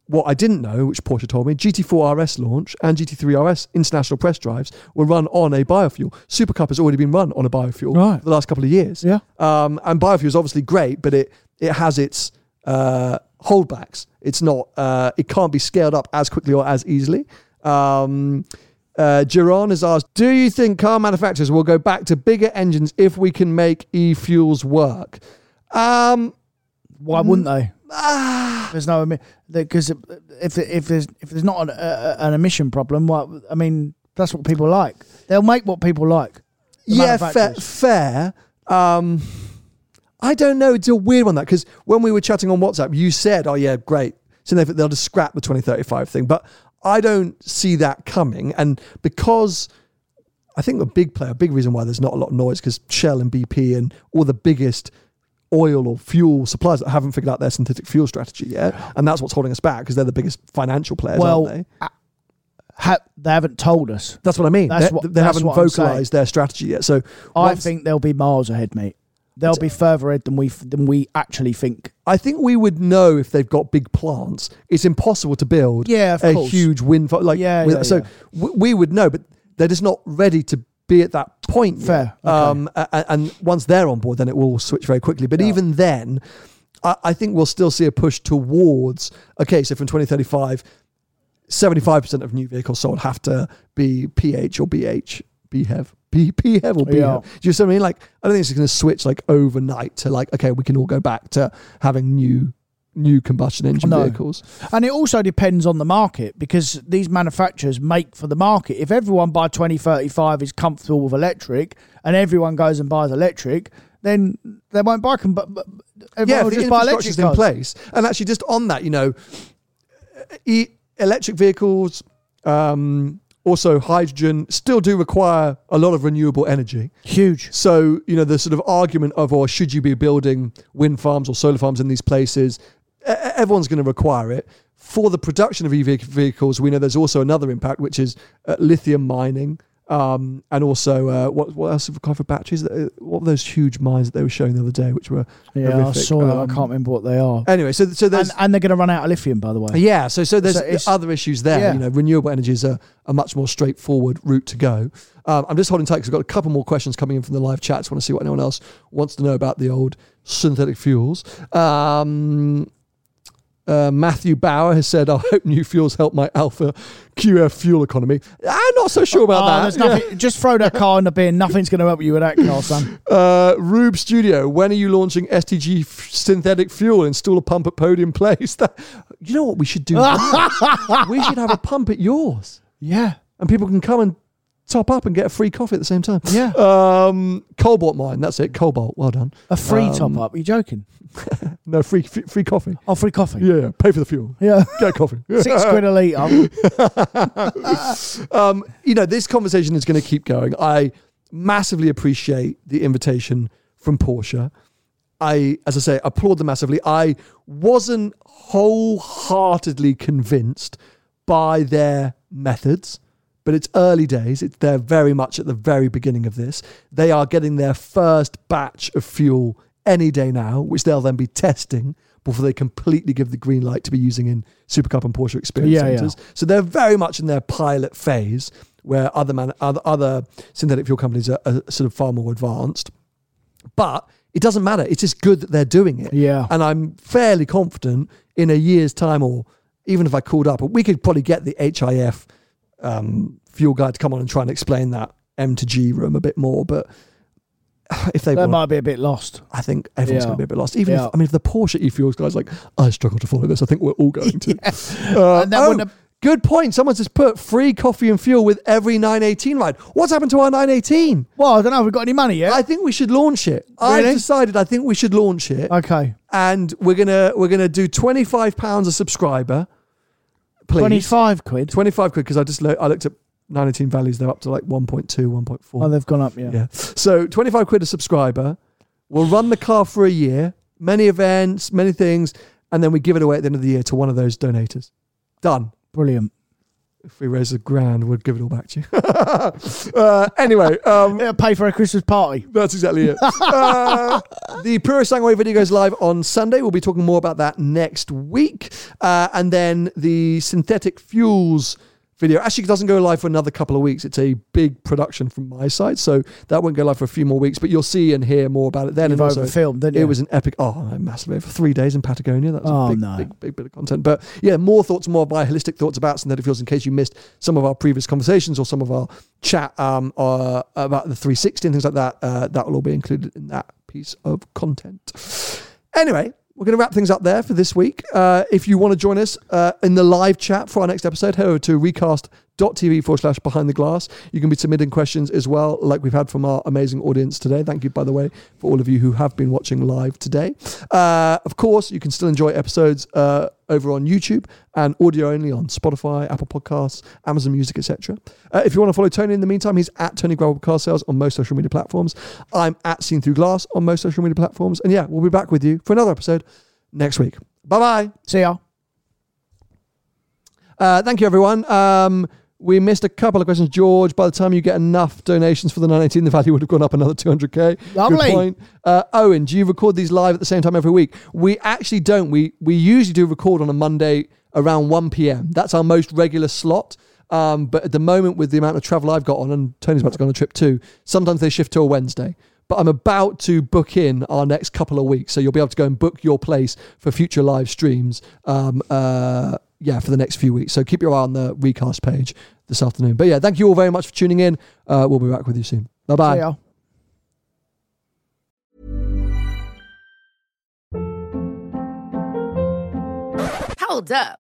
what I didn't know, which Porsche told me, GT4 RS launch and GT3 RS international press drives were run on a biofuel. Supercup has already been run on a biofuel Right. for the last couple of years. Yeah. Um, and biofuel is obviously great, but it it has its uh, holdbacks. It's not. Uh, it can't be scaled up as quickly or as easily. Um, uh, Geron has asked, "Do you think car manufacturers will go back to bigger engines if we can make e-fuels work?" Um, Why wouldn't they? ah, There's no because if if there's if there's not an, a, an emission problem, what I mean, that's what people like. They'll make what people like. yeah, fair. fair. Um, I don't know. It's a weird one that because when we were chatting on WhatsApp, you said, "Oh yeah, great." So they- they'll just scrap the 2035 thing, but I don't see that coming. And because I think the big player, a big reason why there's not a lot of noise because Shell and BP and all the biggest oil or fuel suppliers that haven't figured out their synthetic fuel strategy yet, and that's what's holding us back because they're the biggest financial players, Well, aren't they? Ha- they haven't told us. That's what I mean. That's they what- they that's haven't what I'm saying. vocalized their strategy yet. So I think they'll be miles ahead, mate. They'll be further ahead than we than we actually think. I think we would know if they've got big plants. It's impossible to build Yeah, a course. huge wind farm. Like, Yeah, yeah, so yeah. w- we would know, but they're just not ready to be at that point. Fair, okay. Um, a- a- and once they're on board, then it will switch very quickly. But Yeah. even then, I, I think we'll still see a push towards. Okay, so from 2035, 75% of new vehicles sold have to be PH or BH, BHEV. B, PHEV or BHEV. Yeah. Do you see what I mean? Like, I don't think it's going to switch like overnight to like, okay, we can all go back to having new new combustion engine No. vehicles. And it also depends on the market because these manufacturers make for the market. If everyone by 2035 is comfortable with electric and everyone goes and buys electric, then they won't buy them. But, everyone yeah, will just buy electric in place. And actually, just on that, you know, e- electric vehicles, um, also hydrogen, still do require a lot of renewable energy. Huge. So, you know, the sort of argument of, or should you be building wind farms or solar farms in these places? Everyone's going to require it. For the production of EV vehicles, we know there's also another impact, which is uh, lithium mining. Um, and also, uh, what what else have we got for batteries? Uh, What were those huge mines that they were showing the other day, which were Yeah, I horrific? saw them. I Um, can't remember what they are. Anyway, so so there's And, and they're going to run out of lithium, by the way. yeah, so so there's So other issues there. Yeah. You know, renewable energy is a, a much more straightforward route to go. Um, I'm just holding tight because I've got a couple more questions coming in from the live chat. Just want to see what anyone else wants to know about the old synthetic fuels. Um, uh, Matthew Bauer has said, "I hope new fuels help my Alfa QF fuel economy." I'm not so sure about Oh, that. nothing. Just throw that car in the bin. Nothing's going to help you with that car, son. Uh, Rube Studio, when are you launching STG f- synthetic fuel? Install a pump at Podium Place. That, you know what we should do? we should have a pump at yours, Yeah. and people can come and top up and get a free coffee at the same time. Yeah. Um, Cobalt mine. That's it. Cobalt. Well done. A free Um, top up. Are you joking? No free free, free coffee. Oh, free coffee. Yeah, yeah. Pay for the fuel. Yeah. Get coffee. Six quid a litre. um, you know, this conversation is going to keep going. I massively appreciate the invitation from Porsche. I, as I say, applaud them massively. I wasn't wholeheartedly convinced by their methods, but it's early days. It's, they're very much at the very beginning of this. They are getting their first batch of fuel any day now, which they'll then be testing before they completely give the green light to be using in Supercup and Porsche Experience Yeah, yeah. Centres. So they're very much in their pilot phase, where other man, other, other synthetic fuel companies are, are sort of far more advanced. But it doesn't matter. It's just good that they're doing it. Yeah. And I'm fairly confident in a year's time, or even if I called up, we could probably get the HIF um, fuel guy to come on and try and explain that M to G room a bit more. But if they That want, might be a bit lost. I think everyone's Yeah. going to be a bit lost. Even Yeah. if, I mean, if the Porsche e-fuels guy's like, I struggle to follow this, I think we're all going to. Uh, And that oh, have- good point. Someone just put free coffee and fuel with every 918 ride. What's happened to our 918? Well, I don't know. Have we got any money yet? I think we should launch it. I've decided I think we should launch it. okay. and we're gonna we're gonna do 25 pounds a subscriber. Please. 25 quid. 25 quid because I just lo- I looked at 918 values, they're up to like 1.2, 1.4. Oh, they've gone up, yeah. Yeah. So 25 quid a subscriber. We'll run the car for a year, many events, many things, and then we give it away at the end of the year to one of those donators. Done. Brilliant. If we raise a grand, we'd give it all back to you. uh, anyway, um, It'll pay for a Christmas party. that's exactly it. uh, the Purosangue video goes live on Sunday. We'll be talking more about that next week. Uh, and then the synthetic fuels video actually doesn't go live for another couple of weeks. It's a big production from my side. So that won't go live for a few more weeks, but you'll see and hear more about it then. You've and also, didn't you? it was an epic, oh, massively, for three days in Patagonia. That was Oh, a big, no. big, big bit of content. But yeah, more thoughts, more of my holistic thoughts about synthetic fuels in case you missed some of our previous conversations or some of our chat um, uh, about the 360 and things like that. Uh, that will all be included in that piece of content. Anyway, we're going to wrap things up there for this week. Uh, if you want to join us uh, in the live chat for our next episode, head over to recast.tv forward slash behind the glass. You can be submitting questions as well, like we've had from our amazing audience today. Thank you, by the way, for all of you who have been watching live today. Uh, of course, you can still enjoy episodes uh, over on YouTube and audio only on Spotify, Apple Podcasts, Amazon Music, etc. Uh, if you want to follow Tony in the meantime, he's at Tony Gravel Car Sales on most social media platforms. I'm at Seen Through Glass on most social media platforms. And yeah, we'll be back with you for another episode next week. Bye bye. See ya. Uh, thank you, everyone. Um, we missed a couple of questions. George, by the time you get enough donations for the 918, the value would have gone up another 200k. Lovely. Good point. Uh, Owen, do you record these live at the same time every week? We actually don't. We we usually do record on a Monday around 1 p.m. That's our most regular slot. Um, but at the moment, with the amount of travel I've got on, and Tony's about to go on a trip too, sometimes they shift to a Wednesday. But I'm about to book in our next couple of weeks, so you'll be able to go and book your place for future live streams. Um, uh, yeah, for the next few weeks. So keep your eye on the recast page this afternoon. But yeah, thank you all very much for tuning in. Uh, we'll be back with you soon. Bye bye. See. Hold up.